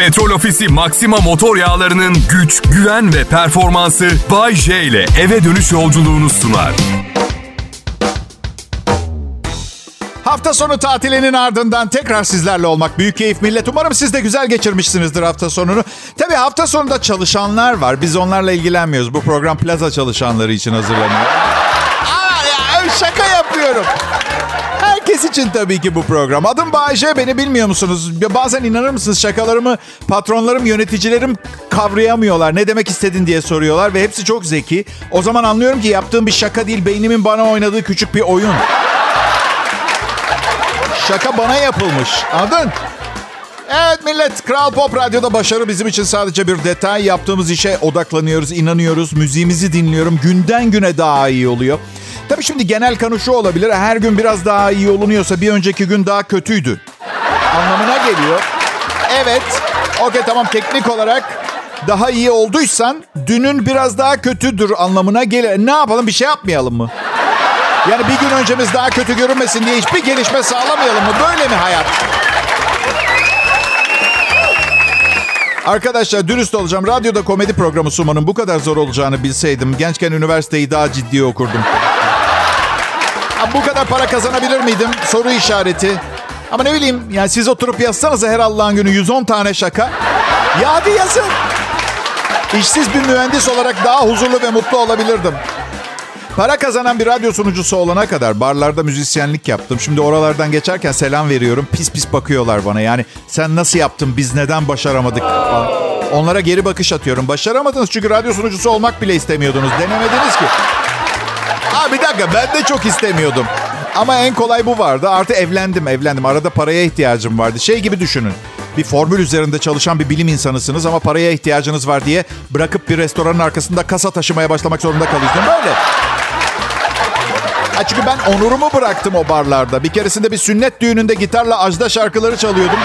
Petrol Ofisi Maxima motor yağlarının güç, güven ve performansı Bay J ile eve dönüş yolculuğunu sunar. Hafta sonu tatilinin ardından tekrar sizlerle olmak büyük keyif millet. Umarım siz de güzel geçirmişsinizdir hafta sonunu. Tabii hafta sonunda çalışanlar var. Biz onlarla ilgilenmiyoruz. Bu program plaza çalışanları için hazırlanıyor. Aa, ya, şaka yapıyorum. Herkes için tabii ki bu program. Adım Bayece, beni bilmiyor musunuz? Bazen inanır mısınız şakalarımı patronlarım, yöneticilerim kavrayamıyorlar. Ne demek istedin diye soruyorlar ve hepsi çok zeki. O zaman anlıyorum ki yaptığım bir şaka değil, beynimin bana oynadığı küçük bir oyun. Şaka bana yapılmış. Anladın? Evet millet, Kral Pop Radyo'da başarı bizim için sadece bir detay. Yaptığımız işe odaklanıyoruz, inanıyoruz. Müziğimizi dinliyorum. Günden güne daha iyi oluyor. Tabii şimdi genel kanı şu olabilir. Her gün biraz daha iyi olunuyorsa bir önceki gün daha kötüydü. Anlamına geliyor. Evet. Okey tamam teknik olarak daha iyi olduysan dünün biraz daha kötüdür anlamına gelir. Ne yapalım bir şey yapmayalım mı? Yani bir gün öncemiz daha kötü görünmesin diye hiçbir gelişme sağlamayalım mı? Böyle mi hayat? Arkadaşlar dürüst olacağım. Radyoda komedi programı sunmanın bu kadar zor olacağını bilseydim gençken üniversiteyi daha ciddi okurdum. Bu kadar para kazanabilir miydim? Soru işareti. Ama ne bileyim yani siz oturup yazsanıza her Allah'ın günü 110 tane şaka. Ya hadi yazın. İşsiz bir mühendis olarak daha huzurlu ve mutlu olabilirdim. Para kazanan bir radyo sunucusu olana kadar barlarda müzisyenlik yaptım. Şimdi oralardan geçerken selam veriyorum. Pis pis bakıyorlar bana. Yani sen nasıl yaptın biz neden başaramadık. Onlara geri bakış atıyorum. Başaramadınız çünkü radyo sunucusu olmak bile istemiyordunuz. Denemediniz ki. Ha bir dakika ben de çok istemiyordum. Ama en kolay bu vardı. Artı evlendim evlendim. Arada paraya ihtiyacım vardı. Şey gibi düşünün. Bir formül üzerinde çalışan bir bilim insanısınız ama paraya ihtiyacınız var diye bırakıp bir restoranın arkasında kasa taşımaya başlamak zorunda kalıyorsunuz. Böyle. Ha çünkü ben onurumu bıraktım o barlarda. Bir keresinde bir sünnet düğününde gitarla Ajda şarkıları çalıyordum.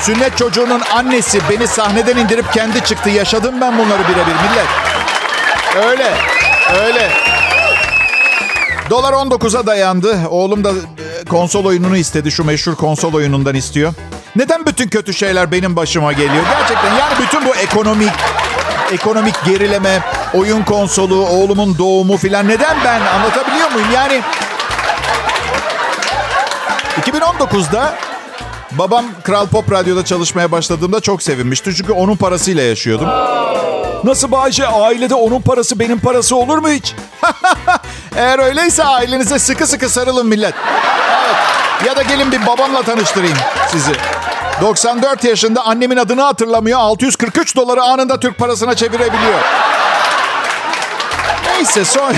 Sünnet çocuğunun annesi beni sahneden indirip kendi çıktı. Yaşadım ben bunları birebir millet. Öyle. Öyle. Dolar 19'a dayandı. Oğlum da e, konsol oyununu istedi. Şu meşhur konsol oyunundan istiyor. Neden bütün kötü şeyler benim başıma geliyor? Gerçekten yani bütün bu ekonomik ekonomik gerileme, oyun konsolu, oğlumun doğumu filan neden ben anlatabiliyor muyum? Yani 2019'da babam Kral Pop Radyo'da çalışmaya başladığımda çok sevinmişti. Çünkü onun parasıyla yaşıyordum. Nasıl Bayce? Ailede onun parası benim parası olur mu hiç? Eğer öyleyse ailenize sıkı sıkı sarılın millet. Evet. Ya da gelin bir babamla tanıştırayım sizi. 94 yaşında annemin adını hatırlamıyor. 643 doları anında Türk parasına çevirebiliyor. Neyse sonra...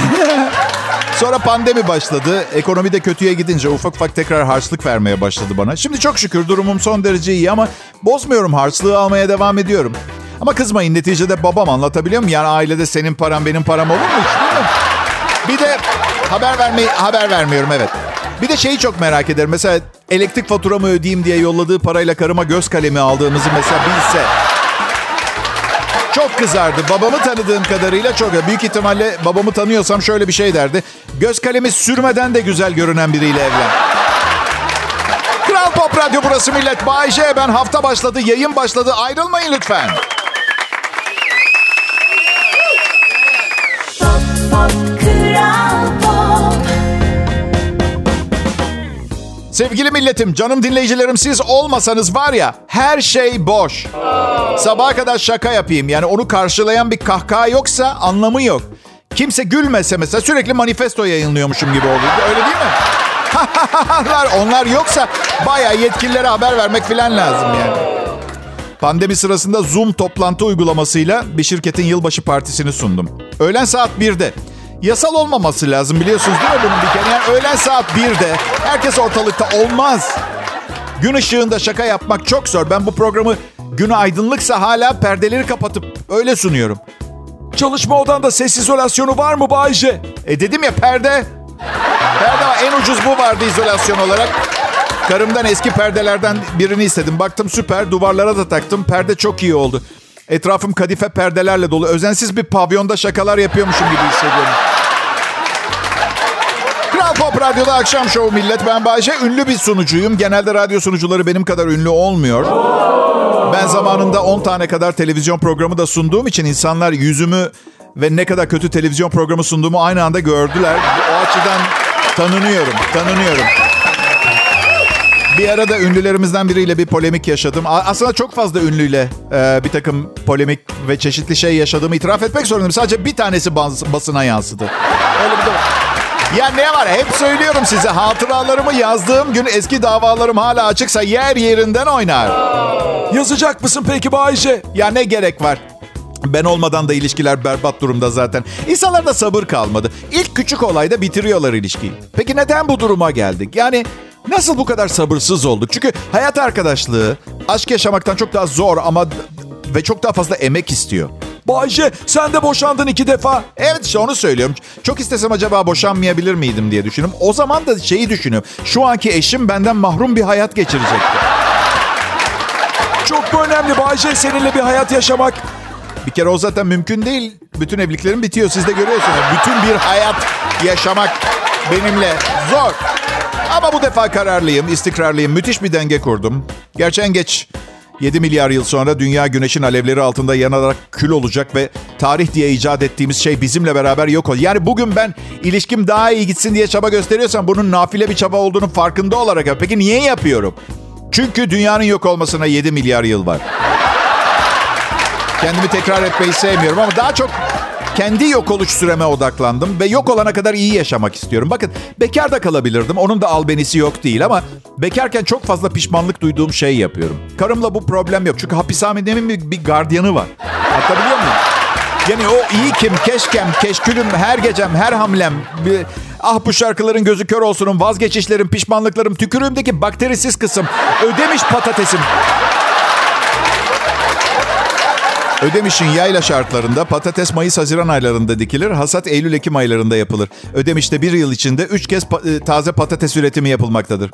sonra pandemi başladı. Ekonomi de kötüye gidince ufak ufak tekrar harçlık vermeye başladı bana. Şimdi çok şükür durumum son derece iyi ama bozmuyorum harçlığı almaya devam ediyorum. Ama kızmayın neticede babam anlatabiliyor muyum? Yani ailede senin param benim param olur mu? Bir de haber vermeyi haber vermiyorum evet. Bir de şeyi çok merak ederim. Mesela elektrik faturamı ödeyeyim diye yolladığı parayla karıma göz kalemi aldığımızı mesela bilse. Çok kızardı. Babamı tanıdığım kadarıyla çok. Büyük ihtimalle babamı tanıyorsam şöyle bir şey derdi. Göz kalemi sürmeden de güzel görünen biriyle evlen. Kral Pop Radyo burası millet. Bay J ben hafta başladı, yayın başladı. Ayrılmayın lütfen. Sevgili milletim, canım dinleyicilerim siz olmasanız var ya her şey boş. Sabaha kadar şaka yapayım. Yani onu karşılayan bir kahkaha yoksa anlamı yok. Kimse gülmese mesela sürekli manifesto yayınlıyormuşum gibi olur. Öyle değil mi? onlar, yoksa bayağı yetkililere haber vermek falan lazım yani. Pandemi sırasında Zoom toplantı uygulamasıyla bir şirketin yılbaşı partisini sundum. Öğlen saat 1'de. Yasal olmaması lazım biliyorsunuz değil mi bunun bir kere? Yani öğlen saat 1'de herkes ortalıkta olmaz. Gün ışığında şaka yapmak çok zor. Ben bu programı günü aydınlıksa hala perdeleri kapatıp öyle sunuyorum. Çalışma odanda ses izolasyonu var mı Bayce? E dedim ya perde. Perde var. En ucuz bu vardı izolasyon olarak. Karımdan eski perdelerden birini istedim. Baktım süper. Duvarlara da taktım. Perde çok iyi oldu. Etrafım kadife perdelerle dolu. Özensiz bir pavyonda şakalar yapıyormuşum gibi hissediyorum. Kral Pop Radyo'da akşam şovu millet. Ben Bayce. Ünlü bir sunucuyum. Genelde radyo sunucuları benim kadar ünlü olmuyor. Ben zamanında 10 tane kadar televizyon programı da sunduğum için insanlar yüzümü ve ne kadar kötü televizyon programı sunduğumu aynı anda gördüler. O açıdan tanınıyorum, tanınıyorum. Bir arada ünlülerimizden biriyle bir polemik yaşadım. Aslında çok fazla ünlüyle e, bir takım polemik ve çeşitli şey yaşadığımı itiraf etmek zorundayım. Sadece bir tanesi bas, basına yansıdı. Öyle bir de ya ne var hep söylüyorum size hatıralarımı yazdığım gün eski davalarım hala açıksa yer yerinden oynar. Yazacak mısın peki Bayce? Ya ne gerek var? Ben olmadan da ilişkiler berbat durumda zaten. İnsanlarda sabır kalmadı. İlk küçük olayda bitiriyorlar ilişkiyi. Peki neden bu duruma geldik? Yani nasıl bu kadar sabırsız olduk? Çünkü hayat arkadaşlığı aşk yaşamaktan çok daha zor ama ve çok daha fazla emek istiyor. Bayce sen de boşandın iki defa. Evet işte onu söylüyorum. Çok istesem acaba boşanmayabilir miydim diye düşünüyorum. O zaman da şeyi düşünüyorum. Şu anki eşim benden mahrum bir hayat geçirecekti. Çok önemli Bayce seninle bir hayat yaşamak? Bir kere o zaten mümkün değil. Bütün evliliklerim bitiyor. Siz de görüyorsunuz. Bütün bir hayat yaşamak benimle zor. Ama bu defa kararlıyım, istikrarlıyım. Müthiş bir denge kurdum. Gerçi en geç 7 milyar yıl sonra dünya güneşin alevleri altında yanarak kül olacak ve tarih diye icat ettiğimiz şey bizimle beraber yok olacak. Yani bugün ben ilişkim daha iyi gitsin diye çaba gösteriyorsam bunun nafile bir çaba olduğunu farkında olarak Peki niye yapıyorum? Çünkü dünyanın yok olmasına 7 milyar yıl var. Kendimi tekrar etmeyi sevmiyorum ama daha çok kendi yok oluş süreme odaklandım ve yok olana kadar iyi yaşamak istiyorum. Bakın bekar da kalabilirdim. Onun da albenisi yok değil ama bekarken çok fazla pişmanlık duyduğum şey yapıyorum. Karımla bu problem yok. Çünkü hapishanemin bir, bir gardiyanı var. Anlatabiliyor muyum? Yani o iyi kim, keşkem, keşkülüm, her gecem, her hamlem. Bir, ah bu şarkıların gözü kör olsunum, vazgeçişlerim, pişmanlıklarım, tükürüğümdeki bakterisiz kısım, ödemiş patatesim. Ödemiş'in yayla şartlarında patates Mayıs-Haziran aylarında dikilir, hasat Eylül-Ekim aylarında yapılır. Ödemiş'te bir yıl içinde üç kez pa- e, taze patates üretimi yapılmaktadır.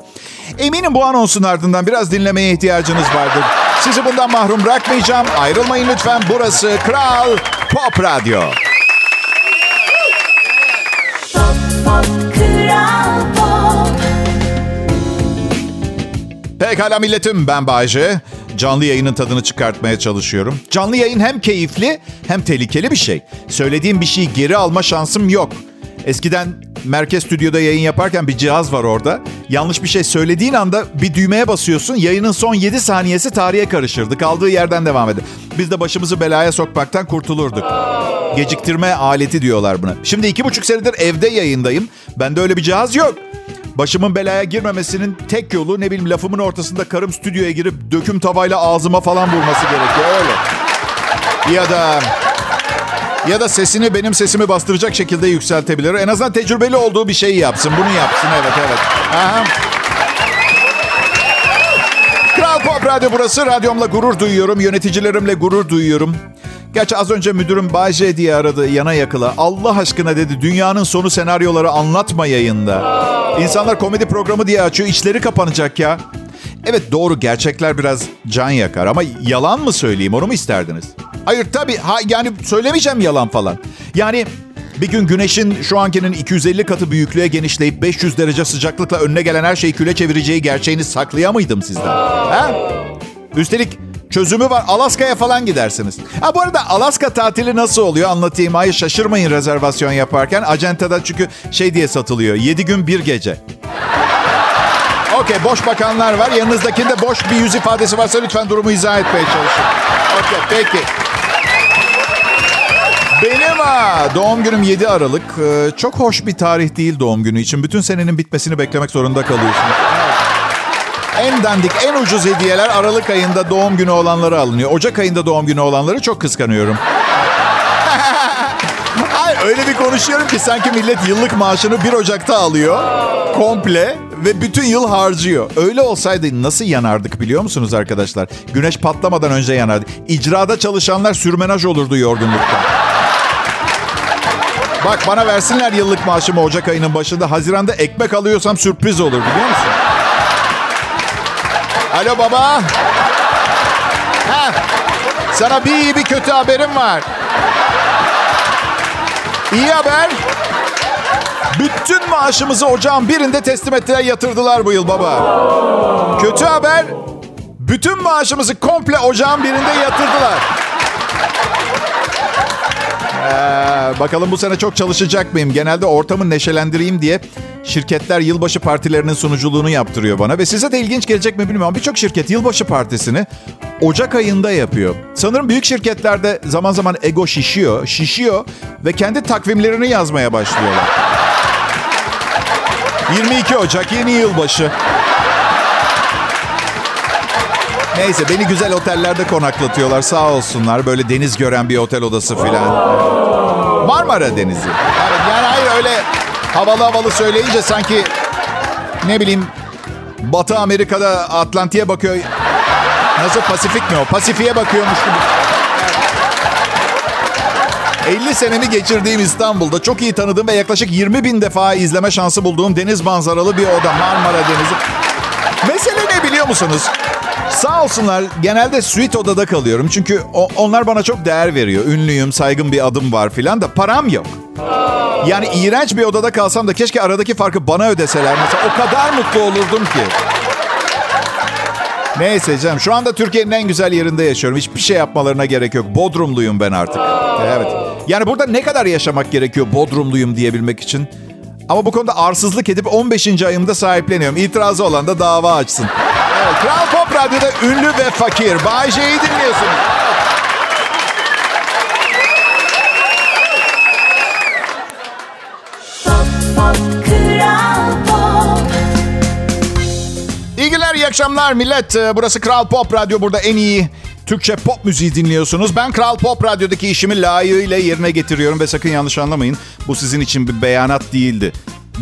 Eminim bu anonsun ardından biraz dinlemeye ihtiyacınız vardır. Sizi bundan mahrum bırakmayacağım. Ayrılmayın lütfen. Burası Kral Pop Radyo. Pekala milletim ben Bayce canlı yayının tadını çıkartmaya çalışıyorum. Canlı yayın hem keyifli hem tehlikeli bir şey. Söylediğim bir şeyi geri alma şansım yok. Eskiden merkez stüdyoda yayın yaparken bir cihaz var orada. Yanlış bir şey söylediğin anda bir düğmeye basıyorsun. Yayının son 7 saniyesi tarihe karışırdı. Kaldığı yerden devam eder. Biz de başımızı belaya sokmaktan kurtulurduk. Geciktirme aleti diyorlar buna. Şimdi iki buçuk senedir evde yayındayım. Bende öyle bir cihaz yok. Başımın belaya girmemesinin tek yolu ne bileyim lafımın ortasında karım stüdyoya girip döküm tavayla ağzıma falan vurması gerekiyor öyle. Ya da ya da sesini benim sesimi bastıracak şekilde yükseltebilir. En azından tecrübeli olduğu bir şeyi yapsın. Bunu yapsın evet evet. Aha. Kral Pop Radyo burası. Radyomla gurur duyuyorum. Yöneticilerimle gurur duyuyorum. Gerçi az önce müdürüm Bayce diye aradı yana yakıla. Allah aşkına dedi dünyanın sonu senaryoları anlatma yayında. İnsanlar komedi programı diye açıyor içleri kapanacak ya. Evet doğru gerçekler biraz can yakar ama yalan mı söyleyeyim onu mu isterdiniz? Hayır tabii ha, yani söylemeyeceğim yalan falan. Yani bir gün güneşin şu ankinin 250 katı büyüklüğe genişleyip 500 derece sıcaklıkla önüne gelen her şeyi küle çevireceği gerçeğini saklayamaydım sizden. Ha? Üstelik Çözümü var. Alaska'ya falan gidersiniz. Ha bu arada Alaska tatili nasıl oluyor anlatayım. Hayır şaşırmayın rezervasyon yaparken. Acentada çünkü şey diye satılıyor. 7 gün bir gece. Okey boş bakanlar var. Yanınızdakinde boş bir yüz ifadesi varsa lütfen durumu izah etmeye çalışın. Okey peki. Benim ha, doğum günüm 7 Aralık. Ee, çok hoş bir tarih değil doğum günü için. Bütün senenin bitmesini beklemek zorunda kalıyorsunuz. En dandik, en ucuz hediyeler Aralık ayında doğum günü olanları alınıyor. Ocak ayında doğum günü olanları çok kıskanıyorum. Ay, öyle bir konuşuyorum ki sanki millet yıllık maaşını 1 Ocak'ta alıyor. Komple ve bütün yıl harcıyor. Öyle olsaydı nasıl yanardık biliyor musunuz arkadaşlar? Güneş patlamadan önce yanardı. İcrada çalışanlar sürmenaj olurdu yorgunluktan. Bak bana versinler yıllık maaşımı Ocak ayının başında. Haziranda ekmek alıyorsam sürpriz olur biliyor musun? Alo baba. Ha, sana bir iyi bir kötü haberim var. İyi haber. Bütün maaşımızı ocağın birinde teslim ettiler yatırdılar bu yıl baba. Kötü haber. Bütün maaşımızı komple ocağın birinde yatırdılar. Ee, bakalım bu sene çok çalışacak mıyım? Genelde ortamı neşelendireyim diye şirketler yılbaşı partilerinin sunuculuğunu yaptırıyor bana. Ve size de ilginç gelecek mi bilmiyorum. Birçok şirket yılbaşı partisini Ocak ayında yapıyor. Sanırım büyük şirketlerde zaman zaman ego şişiyor, şişiyor ve kendi takvimlerini yazmaya başlıyorlar. 22 Ocak yeni yılbaşı. Neyse beni güzel otellerde konaklatıyorlar sağ olsunlar. Böyle deniz gören bir otel odası filan. Marmara Denizi. Yani, hayır öyle havalı havalı söyleyince sanki ne bileyim Batı Amerika'da Atlantik'e bakıyor. Nasıl Pasifik mi o? Pasifik'e bakıyormuş gibi. 50 senemi geçirdiğim İstanbul'da çok iyi tanıdığım ve yaklaşık 20 bin defa izleme şansı bulduğum deniz manzaralı bir oda Marmara Denizi. Mesele ne biliyor musunuz? Sağ olsunlar genelde suite odada kalıyorum. Çünkü o, onlar bana çok değer veriyor. Ünlüyüm, saygın bir adım var filan da param yok. Yani iğrenç bir odada kalsam da keşke aradaki farkı bana ödeseler. Mesela o kadar mutlu olurdum ki. Neyse canım şu anda Türkiye'nin en güzel yerinde yaşıyorum. Hiçbir şey yapmalarına gerek yok. Bodrumluyum ben artık. Evet. Yani burada ne kadar yaşamak gerekiyor Bodrumluyum diyebilmek için? Ama bu konuda arsızlık edip 15. ayımda sahipleniyorum. İtirazı olan da dava açsın. Kral Pop Radyo'da ünlü ve fakir. Bay J'yi dinliyorsunuz. İyi günler, iyi akşamlar millet. Ee, Burası Kral Pop Radyo. Burada en iyi Türkçe pop müziği dinliyorsunuz. Ben Kral Pop Radyo'daki işimi layığıyla yerine getiriyorum ve sakın yanlış anlamayın. Bu sizin için bir beyanat değildi.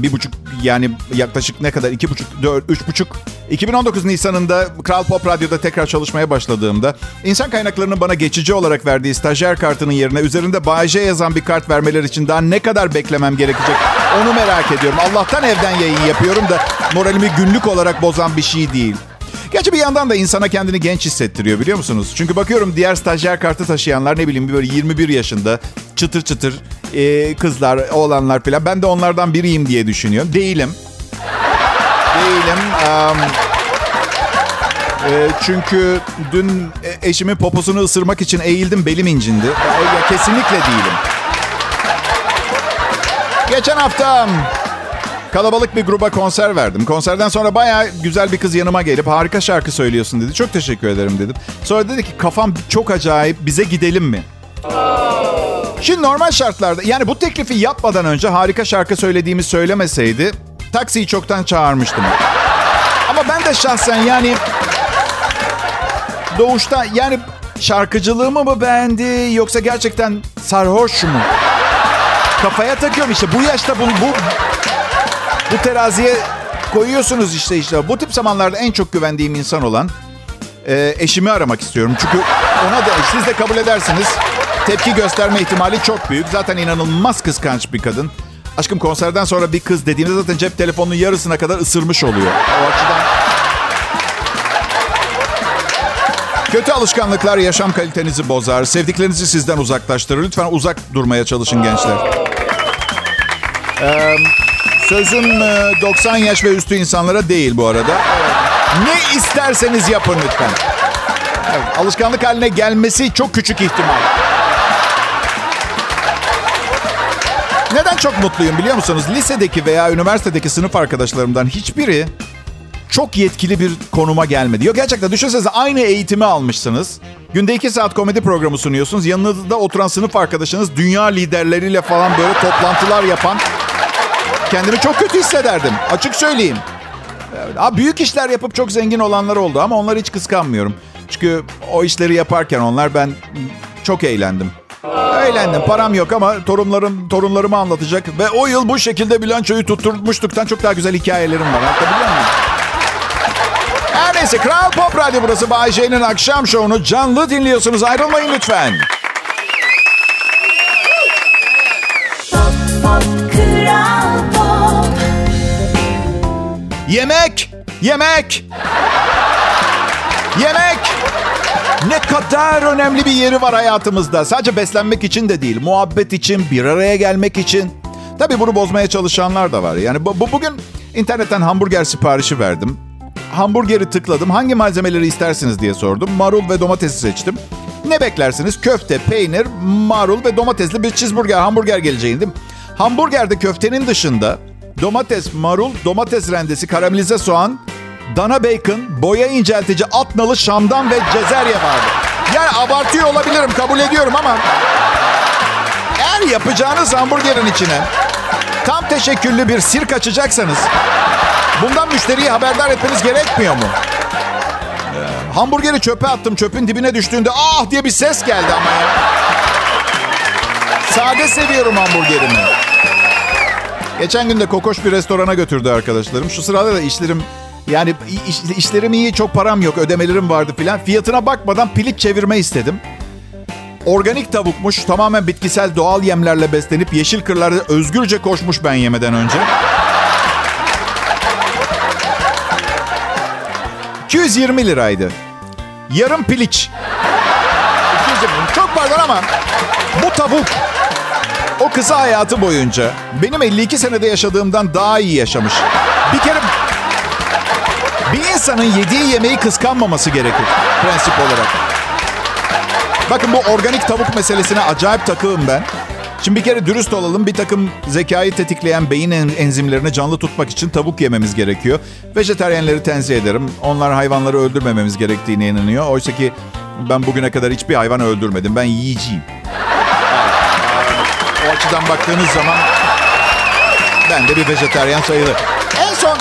Bir buçuk yani yaklaşık ne kadar? iki buçuk, dört, üç buçuk. 2019 Nisan'ında Kral Pop Radyo'da tekrar çalışmaya başladığımda insan kaynaklarının bana geçici olarak verdiği stajyer kartının yerine üzerinde Bay J yazan bir kart vermeler için daha ne kadar beklemem gerekecek onu merak ediyorum. Allah'tan evden yayın yapıyorum da moralimi günlük olarak bozan bir şey değil. Gerçi bir yandan da insana kendini genç hissettiriyor biliyor musunuz? Çünkü bakıyorum diğer stajyer kartı taşıyanlar ne bileyim böyle 21 yaşında çıtır çıtır e, kızlar, oğlanlar falan. Ben de onlardan biriyim diye düşünüyorum. Değilim. Değilim. Um, e, çünkü dün eşimin poposunu ısırmak için eğildim belim incindi. Ya, kesinlikle değilim. Geçen hafta Kalabalık bir gruba konser verdim. Konserden sonra baya güzel bir kız yanıma gelip harika şarkı söylüyorsun dedi. Çok teşekkür ederim dedim. Sonra dedi ki kafam çok acayip bize gidelim mi? Şimdi normal şartlarda yani bu teklifi yapmadan önce harika şarkı söylediğimi söylemeseydi taksiyi çoktan çağırmıştım. Ama ben de şahsen yani doğuşta yani şarkıcılığımı mı beğendi yoksa gerçekten sarhoş mu? Kafaya takıyorum işte bu yaşta bu, bu bu teraziye koyuyorsunuz işte işte. Bu tip zamanlarda en çok güvendiğim insan olan e, eşimi aramak istiyorum. Çünkü ona da siz de kabul edersiniz. Tepki gösterme ihtimali çok büyük. Zaten inanılmaz kıskanç bir kadın. Aşkım konserden sonra bir kız dediğimde zaten cep telefonunun yarısına kadar ısırmış oluyor. O açıdan... Kötü alışkanlıklar yaşam kalitenizi bozar. Sevdiklerinizi sizden uzaklaştırır. Lütfen uzak durmaya çalışın gençler. Ee, Sözüm 90 yaş ve üstü insanlara değil bu arada. Ne isterseniz yapın lütfen. Evet, alışkanlık haline gelmesi çok küçük ihtimal. Neden çok mutluyum biliyor musunuz? Lisedeki veya üniversitedeki sınıf arkadaşlarımdan hiçbiri çok yetkili bir konuma gelmedi. Yok gerçekten düşünsenize aynı eğitimi almışsınız. Günde iki saat komedi programı sunuyorsunuz. Yanınızda oturan sınıf arkadaşınız dünya liderleriyle falan böyle toplantılar yapan kendimi çok kötü hissederdim. Açık söyleyeyim. Abi büyük işler yapıp çok zengin olanlar oldu ama onları hiç kıskanmıyorum. Çünkü o işleri yaparken onlar ben çok eğlendim. Eğlendim. Param yok ama torunlarım torunlarımı anlatacak ve o yıl bu şekilde bilançoyu tutturmuştuktan çok daha güzel hikayelerim var. Anlatabiliyor muyum? Her neyse Kral Pop Radyo burası Bay J'nin akşam şovunu canlı dinliyorsunuz. Ayrılmayın lütfen. Yemek! Yemek! Yemek! Ne kadar önemli bir yeri var hayatımızda. Sadece beslenmek için de değil, muhabbet için, bir araya gelmek için. Tabii bunu bozmaya çalışanlar da var. Yani bu, bu bugün internetten hamburger siparişi verdim. hamburgeri tıkladım. Hangi malzemeleri istersiniz diye sordum. Marul ve domatesi seçtim. Ne beklersiniz? Köfte, peynir, marul ve domatesli bir cheeseburger, hamburger geleceğini. Hamburgerde köftenin dışında domates, marul, domates rendesi, karamelize soğan, dana bacon, boya inceltici, at nalı, şamdan ve cezerye vardı. Yani abartıyor olabilirim kabul ediyorum ama eğer yapacağınız hamburgerin içine tam teşekküllü bir sirk açacaksanız bundan müşteriyi haberdar etmeniz gerekmiyor mu? Ee, hamburgeri çöpe attım. Çöpün dibine düştüğünde ah diye bir ses geldi ama ya. Sade seviyorum hamburgerimi. Geçen gün de kokoş bir restorana götürdü arkadaşlarım. Şu sırada da işlerim yani iş, işlerim iyi çok param yok ödemelerim vardı filan. Fiyatına bakmadan pilik çevirme istedim. Organik tavukmuş tamamen bitkisel doğal yemlerle beslenip yeşil kırlarda özgürce koşmuş ben yemeden önce. 220 liraydı. Yarım piliç. 220. Çok pardon ama bu tavuk o kısa hayatı boyunca benim 52 senede yaşadığımdan daha iyi yaşamış. Bir kere bir insanın yediği yemeği kıskanmaması gerekir prensip olarak. Bakın bu organik tavuk meselesine acayip takığım ben. Şimdi bir kere dürüst olalım. Bir takım zekayı tetikleyen beyin enzimlerini canlı tutmak için tavuk yememiz gerekiyor. Vejeteryenleri tenzih ederim. Onlar hayvanları öldürmememiz gerektiğine inanıyor. Oysa ki ben bugüne kadar hiçbir hayvan öldürmedim. Ben yiyeceğim. O açıdan baktığınız zaman ben de bir vejeteryan sayılır. En son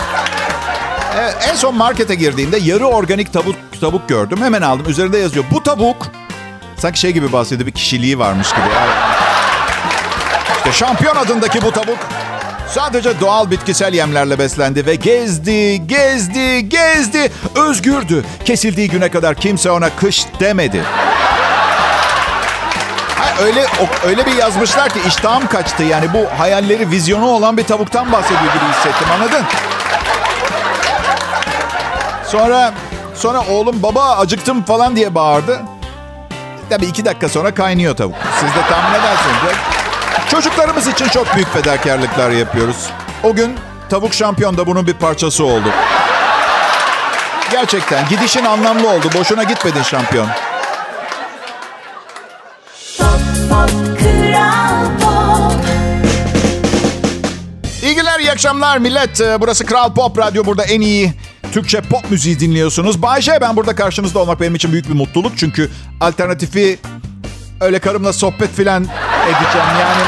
en son markete girdiğimde yarı organik tavuk tavuk gördüm. Hemen aldım. Üzerinde yazıyor. Bu tavuk sanki şey gibi bahsediyor. Bir kişiliği varmış gibi. İşte şampiyon adındaki bu tavuk sadece doğal bitkisel yemlerle beslendi ve gezdi, gezdi, gezdi. Özgürdü. Kesildiği güne kadar kimse ona kış demedi. Öyle öyle bir yazmışlar ki iştahım kaçtı. Yani bu hayalleri, vizyonu olan bir tavuktan bahsediyor gibi hissettim. Anladın? Sonra sonra oğlum baba acıktım falan diye bağırdı. Tabii iki dakika sonra kaynıyor tavuk. Siz de tahmin edersiniz. Çocuklarımız için çok büyük fedakarlıklar yapıyoruz. O gün tavuk şampiyon da bunun bir parçası oldu. Gerçekten gidişin anlamlı oldu. Boşuna gitmedin şampiyon. Akşamlar millet. Burası Kral Pop Radyo. Burada en iyi Türkçe pop müziği dinliyorsunuz. Bay J, ben burada karşınızda olmak benim için büyük bir mutluluk. Çünkü alternatifi öyle karımla sohbet filan edeceğim. Yani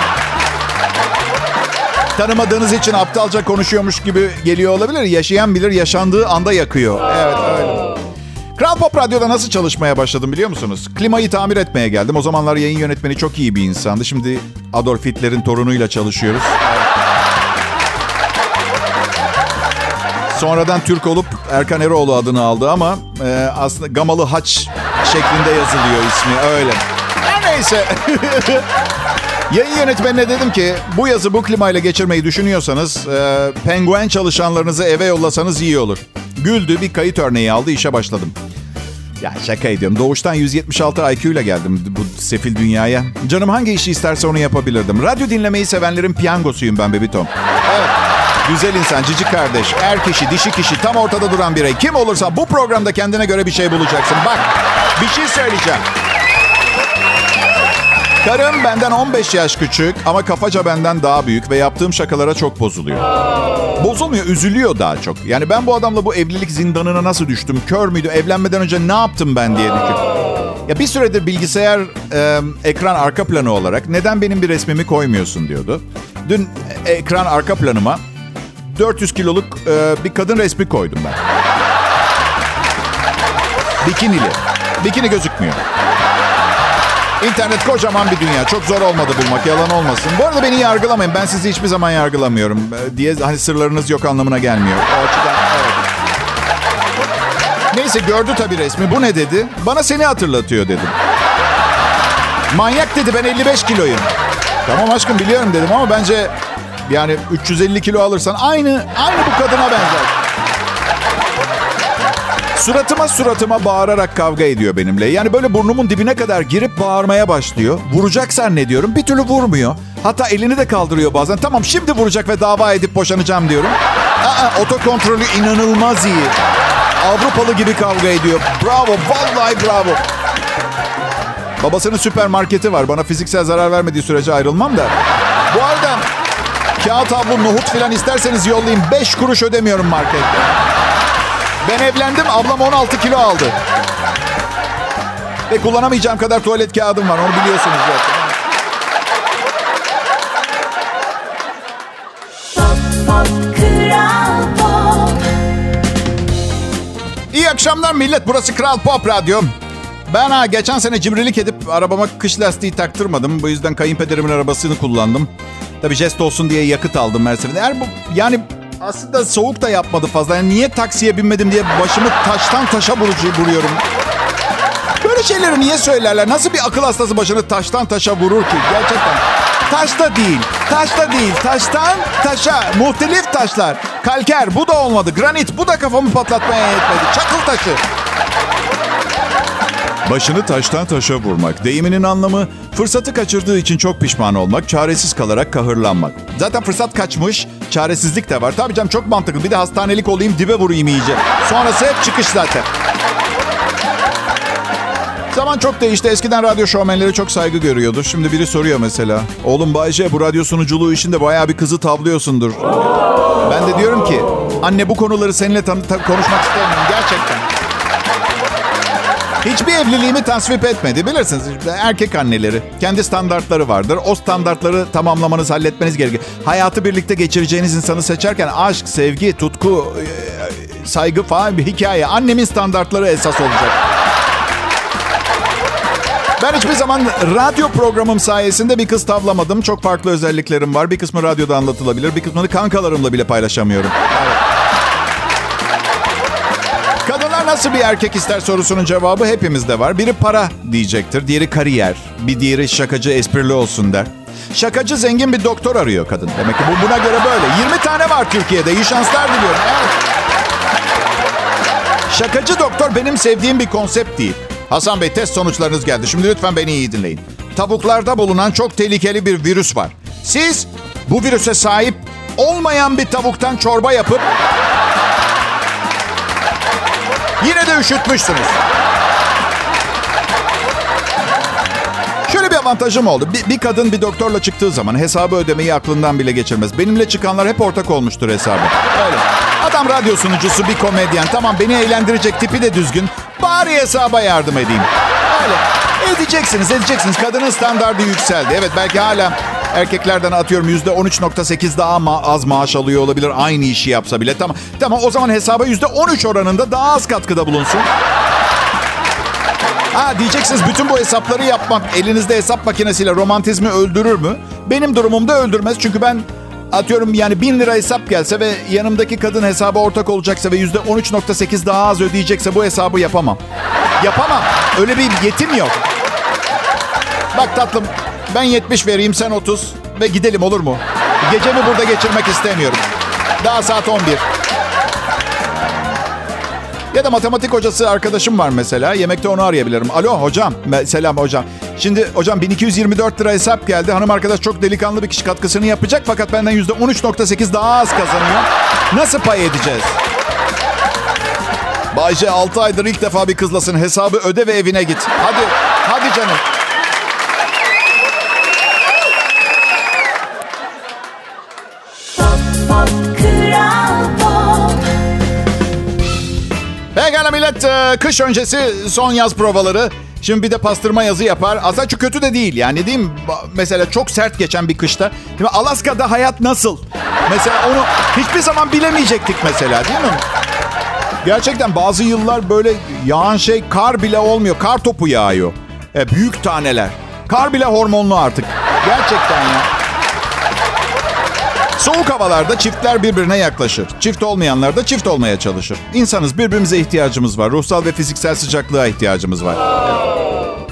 tanımadığınız için aptalca konuşuyormuş gibi geliyor olabilir. Yaşayan bilir, yaşandığı anda yakıyor. Evet öyle. Kral Pop Radyo'da nasıl çalışmaya başladım biliyor musunuz? Klimayı tamir etmeye geldim. O zamanlar yayın yönetmeni çok iyi bir insandı. Şimdi Adolf Hitler'in torunuyla çalışıyoruz. Sonradan Türk olup Erkan Eroğlu adını aldı ama e, aslında Gamalı Haç şeklinde yazılıyor ismi öyle. Neyse. Yayın yönetmenine dedim ki bu yazı bu klimayla geçirmeyi düşünüyorsanız e, penguen çalışanlarınızı eve yollasanız iyi olur. Güldü bir kayıt örneği aldı işe başladım. Ya şaka ediyorum. Doğuştan 176 IQ ile geldim bu sefil dünyaya. Canım hangi işi isterse onu yapabilirdim. Radyo dinlemeyi sevenlerin piyangosuyum ben Bebitom. Evet. Güzel insan, cici kardeş, er kişi, dişi kişi, tam ortada duran birey. Kim olursa bu programda kendine göre bir şey bulacaksın. Bak, bir şey söyleyeceğim. Karım benden 15 yaş küçük ama kafaca benden daha büyük ve yaptığım şakalara çok bozuluyor. Bozulmuyor, üzülüyor daha çok. Yani ben bu adamla bu evlilik zindanına nasıl düştüm? Kör müydü? Evlenmeden önce ne yaptım ben diye düşün. Ya bir süredir bilgisayar e, ekran arka planı olarak neden benim bir resmimi koymuyorsun diyordu. Dün ekran arka planıma 400 kiloluk e, bir kadın resmi koydum ben. Bikinili. Bikini gözükmüyor. İnternet kocaman bir dünya. Çok zor olmadı bulmak. Yalan olmasın. Bu arada beni yargılamayın. Ben sizi hiçbir zaman yargılamıyorum. E, diye hani sırlarınız yok anlamına gelmiyor. O açıdan. Neyse gördü tabii resmi. Bu ne dedi? Bana seni hatırlatıyor dedim. Manyak dedi ben 55 kiloyum. Tamam aşkım biliyorum dedim ama bence yani 350 kilo alırsan aynı aynı bu kadına benzer. Suratıma suratıma bağırarak kavga ediyor benimle. Yani böyle burnumun dibine kadar girip bağırmaya başlıyor. Vuracak zannediyorum. Bir türlü vurmuyor. Hatta elini de kaldırıyor bazen. Tamam şimdi vuracak ve dava edip boşanacağım diyorum. Aa, otokontrolü inanılmaz iyi. Avrupalı gibi kavga ediyor. Bravo, vallahi bravo. Babasının süpermarketi var. Bana fiziksel zarar vermediği sürece ayrılmam da. Bu arada kağıt havlu, nohut falan isterseniz yollayayım. 5 kuruş ödemiyorum markette. Ben evlendim, ablam 16 kilo aldı. Ve kullanamayacağım kadar tuvalet kağıdım var. Onu biliyorsunuz zaten. İyi akşamlar millet. Burası Kral Pop Radyo. Ben ha geçen sene cimrilik edip arabama kış lastiği taktırmadım. Bu yüzden kayınpederimin arabasını kullandım. Tabii jest olsun diye yakıt aldım Mercedes'e. Eğer bu yani aslında soğuk da yapmadı fazla. Yani niye taksiye binmedim diye başımı taştan taşa vuruyorum. Böyle şeyleri niye söylerler? Nasıl bir akıl hastası başını taştan taşa vurur ki? Gerçekten. Taş da değil. Taş da değil. Taştan taşa. Muhtelif taşlar. Kalker bu da olmadı. Granit bu da kafamı patlatmaya yetmedi. Çakıl taşı. Başını taştan taşa vurmak. Deyiminin anlamı fırsatı kaçırdığı için çok pişman olmak, çaresiz kalarak kahırlanmak. Zaten fırsat kaçmış, çaresizlik de var. Tabii canım çok mantıklı. Bir de hastanelik olayım, dibe vurayım iyice. Sonrası hep çıkış zaten. Zaman çok değişti. Eskiden radyo şovmenleri çok saygı görüyordu. Şimdi biri soruyor mesela. Oğlum Bayce bu radyo sunuculuğu işinde bayağı bir kızı tavlıyorsundur. Ben de diyorum ki anne bu konuları seninle tan- ta- konuşmak istemiyorum gerçekten. Hiçbir evliliğimi tasvip etmedi. Bilirsiniz erkek anneleri. Kendi standartları vardır. O standartları tamamlamanız, halletmeniz gerekir. Hayatı birlikte geçireceğiniz insanı seçerken aşk, sevgi, tutku, e, saygı falan bir hikaye. Annemin standartları esas olacak. Ben hiçbir zaman radyo programım sayesinde bir kız tavlamadım. Çok farklı özelliklerim var. Bir kısmı radyoda anlatılabilir. Bir kısmını kankalarımla bile paylaşamıyorum. Evet. Nasıl bir erkek ister sorusunun cevabı hepimizde var. Biri para diyecektir. Diğeri kariyer. Bir diğeri şakacı, esprili olsun der. Şakacı zengin bir doktor arıyor kadın. Demek ki bu buna göre böyle. 20 tane var Türkiye'de. İyi şanslar diliyorum. Evet. Şakacı doktor benim sevdiğim bir konsept değil. Hasan Bey test sonuçlarınız geldi. Şimdi lütfen beni iyi dinleyin. Tavuklarda bulunan çok tehlikeli bir virüs var. Siz bu virüse sahip olmayan bir tavuktan çorba yapıp yine de üşütmüşsünüz. Şöyle bir avantajım oldu. Bir, bir kadın bir doktorla çıktığı zaman hesabı ödemeyi aklından bile geçirmez. Benimle çıkanlar hep ortak olmuştur hesabı. Öyle. Adam radyo sunucusu, bir komedyen. Tamam beni eğlendirecek tipi de düzgün. Bari hesaba yardım edeyim. Öyle. Edeceksiniz, edeceksiniz. Kadının standardı yükseldi. Evet belki hala erkeklerden atıyorum yüzde 13.8 daha ma- az maaş alıyor olabilir. Aynı işi yapsa bile. Tamam, tamam o zaman hesaba yüzde 13 oranında daha az katkıda bulunsun. Ha diyeceksiniz bütün bu hesapları yapmak elinizde hesap makinesiyle romantizmi öldürür mü? Benim durumumda öldürmez. Çünkü ben atıyorum yani bin lira hesap gelse ve yanımdaki kadın hesaba ortak olacaksa ve yüzde 13.8 daha az ödeyecekse bu hesabı yapamam. Yapamam. Öyle bir yetim yok. Bak tatlım ben 70 vereyim sen 30 ve gidelim olur mu? Gecemi burada geçirmek istemiyorum. Daha saat 11. Ya da matematik hocası arkadaşım var mesela. Yemekte onu arayabilirim. Alo hocam. Selam hocam. Şimdi hocam 1224 lira hesap geldi. Hanım arkadaş çok delikanlı bir kişi katkısını yapacak. Fakat benden %13.8 daha az kazanıyor. Nasıl pay edeceğiz? Bayce 6 aydır ilk defa bir kızlasın. Hesabı öde ve evine git. Hadi. Hadi canım. Pekala millet. e, Kış öncesi son yaz provaları. Şimdi bir de pastırma yazı yapar. Aslında çok kötü de değil yani değil mi? Mesela çok sert geçen bir kışta. Şimdi Alaska'da hayat nasıl? Mesela onu hiçbir zaman bilemeyecektik mesela değil mi? Gerçekten bazı yıllar böyle yağan şey kar bile olmuyor. Kar topu yağıyor. E, büyük taneler. Kar bile hormonlu artık. Gerçekten ya. Soğuk havalarda çiftler birbirine yaklaşır. Çift olmayanlar da çift olmaya çalışır. İnsanız birbirimize ihtiyacımız var. Ruhsal ve fiziksel sıcaklığa ihtiyacımız var.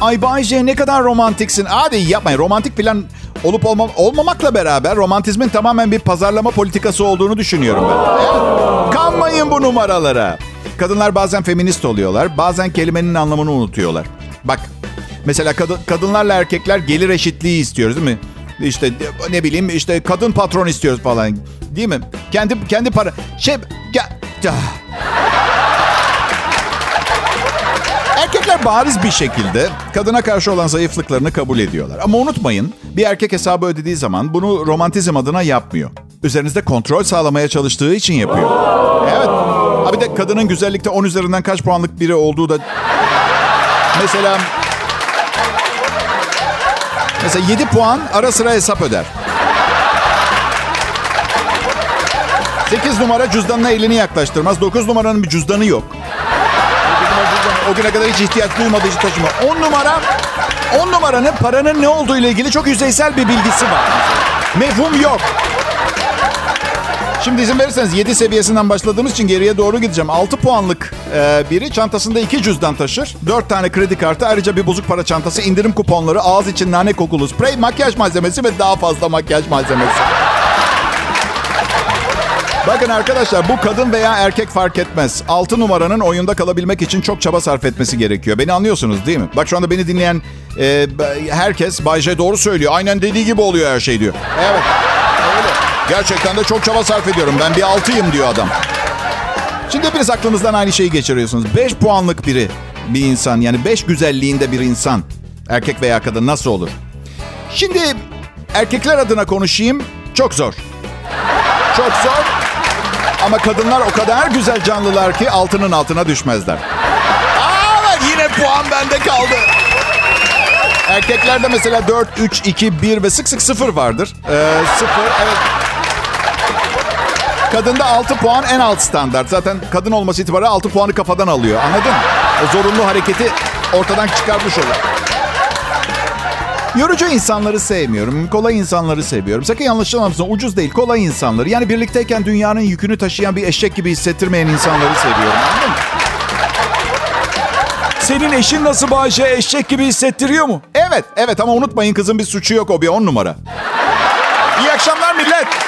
Ay Bayce ne kadar romantiksin. Hadi yapmayın. Romantik plan olup olma, olmamakla beraber romantizmin tamamen bir pazarlama politikası olduğunu düşünüyorum ben. Kanmayın bu numaralara. Kadınlar bazen feminist oluyorlar. Bazen kelimenin anlamını unutuyorlar. Bak mesela kadın, kadınlarla erkekler gelir eşitliği istiyoruz değil mi? İşte ne bileyim işte kadın patron istiyoruz falan. Değil mi? Kendi kendi para şey ya, Erkekler bariz bir şekilde kadına karşı olan zayıflıklarını kabul ediyorlar. Ama unutmayın bir erkek hesabı ödediği zaman bunu romantizm adına yapmıyor. Üzerinizde kontrol sağlamaya çalıştığı için yapıyor. Evet. Abi de kadının güzellikte 10 üzerinden kaç puanlık biri olduğu da... Mesela... Mesela 7 puan ara sıra hesap öder. 8 numara cüzdanına elini yaklaştırmaz. 9 numaranın bir cüzdanı yok. O güne kadar hiç ihtiyaç duymadığı için taşıma. 10 numara 10 numaranın paranın ne olduğu ile ilgili çok yüzeysel bir bilgisi var. Mefhum yok. Şimdi izin verirseniz 7 seviyesinden başladığımız için geriye doğru gideceğim. 6 puanlık e, biri çantasında 2 cüzdan taşır. 4 tane kredi kartı ayrıca bir bozuk para çantası, indirim kuponları, ağız için nane kokulu sprey, makyaj malzemesi ve daha fazla makyaj malzemesi. Bakın arkadaşlar bu kadın veya erkek fark etmez. 6 numaranın oyunda kalabilmek için çok çaba sarf etmesi gerekiyor. Beni anlıyorsunuz değil mi? Bak şu anda beni dinleyen e, herkes Bay J doğru söylüyor. Aynen dediği gibi oluyor her şey diyor. Evet. Öyle. Gerçekten de çok çaba sarf ediyorum. Ben bir altıyım diyor adam. Şimdi hepiniz aklınızdan aynı şeyi geçiriyorsunuz. 5 puanlık biri bir insan yani 5 güzelliğinde bir insan erkek veya kadın nasıl olur? Şimdi erkekler adına konuşayım çok zor. Çok zor. Ama kadınlar o kadar güzel canlılar ki altının altına düşmezler. Aa yine puan bende kaldı. Erkeklerde mesela 4, 3, 2, 1 ve sık sık 0 vardır. Ee, 0 evet. Kadında 6 puan en alt standart. Zaten kadın olması itibariyle 6 puanı kafadan alıyor. Anladın mı? O zorunlu hareketi ortadan çıkarmış oluyor. Yorucu insanları sevmiyorum. Kolay insanları seviyorum. Sakın yanlış anlamasın. Ucuz değil. Kolay insanları. Yani birlikteyken dünyanın yükünü taşıyan bir eşek gibi hissettirmeyen insanları seviyorum. Anladın mı? Senin eşin nasıl Bayce? Eşek gibi hissettiriyor mu? Evet, evet ama unutmayın kızın bir suçu yok. O bir on numara. İyi akşamlar millet.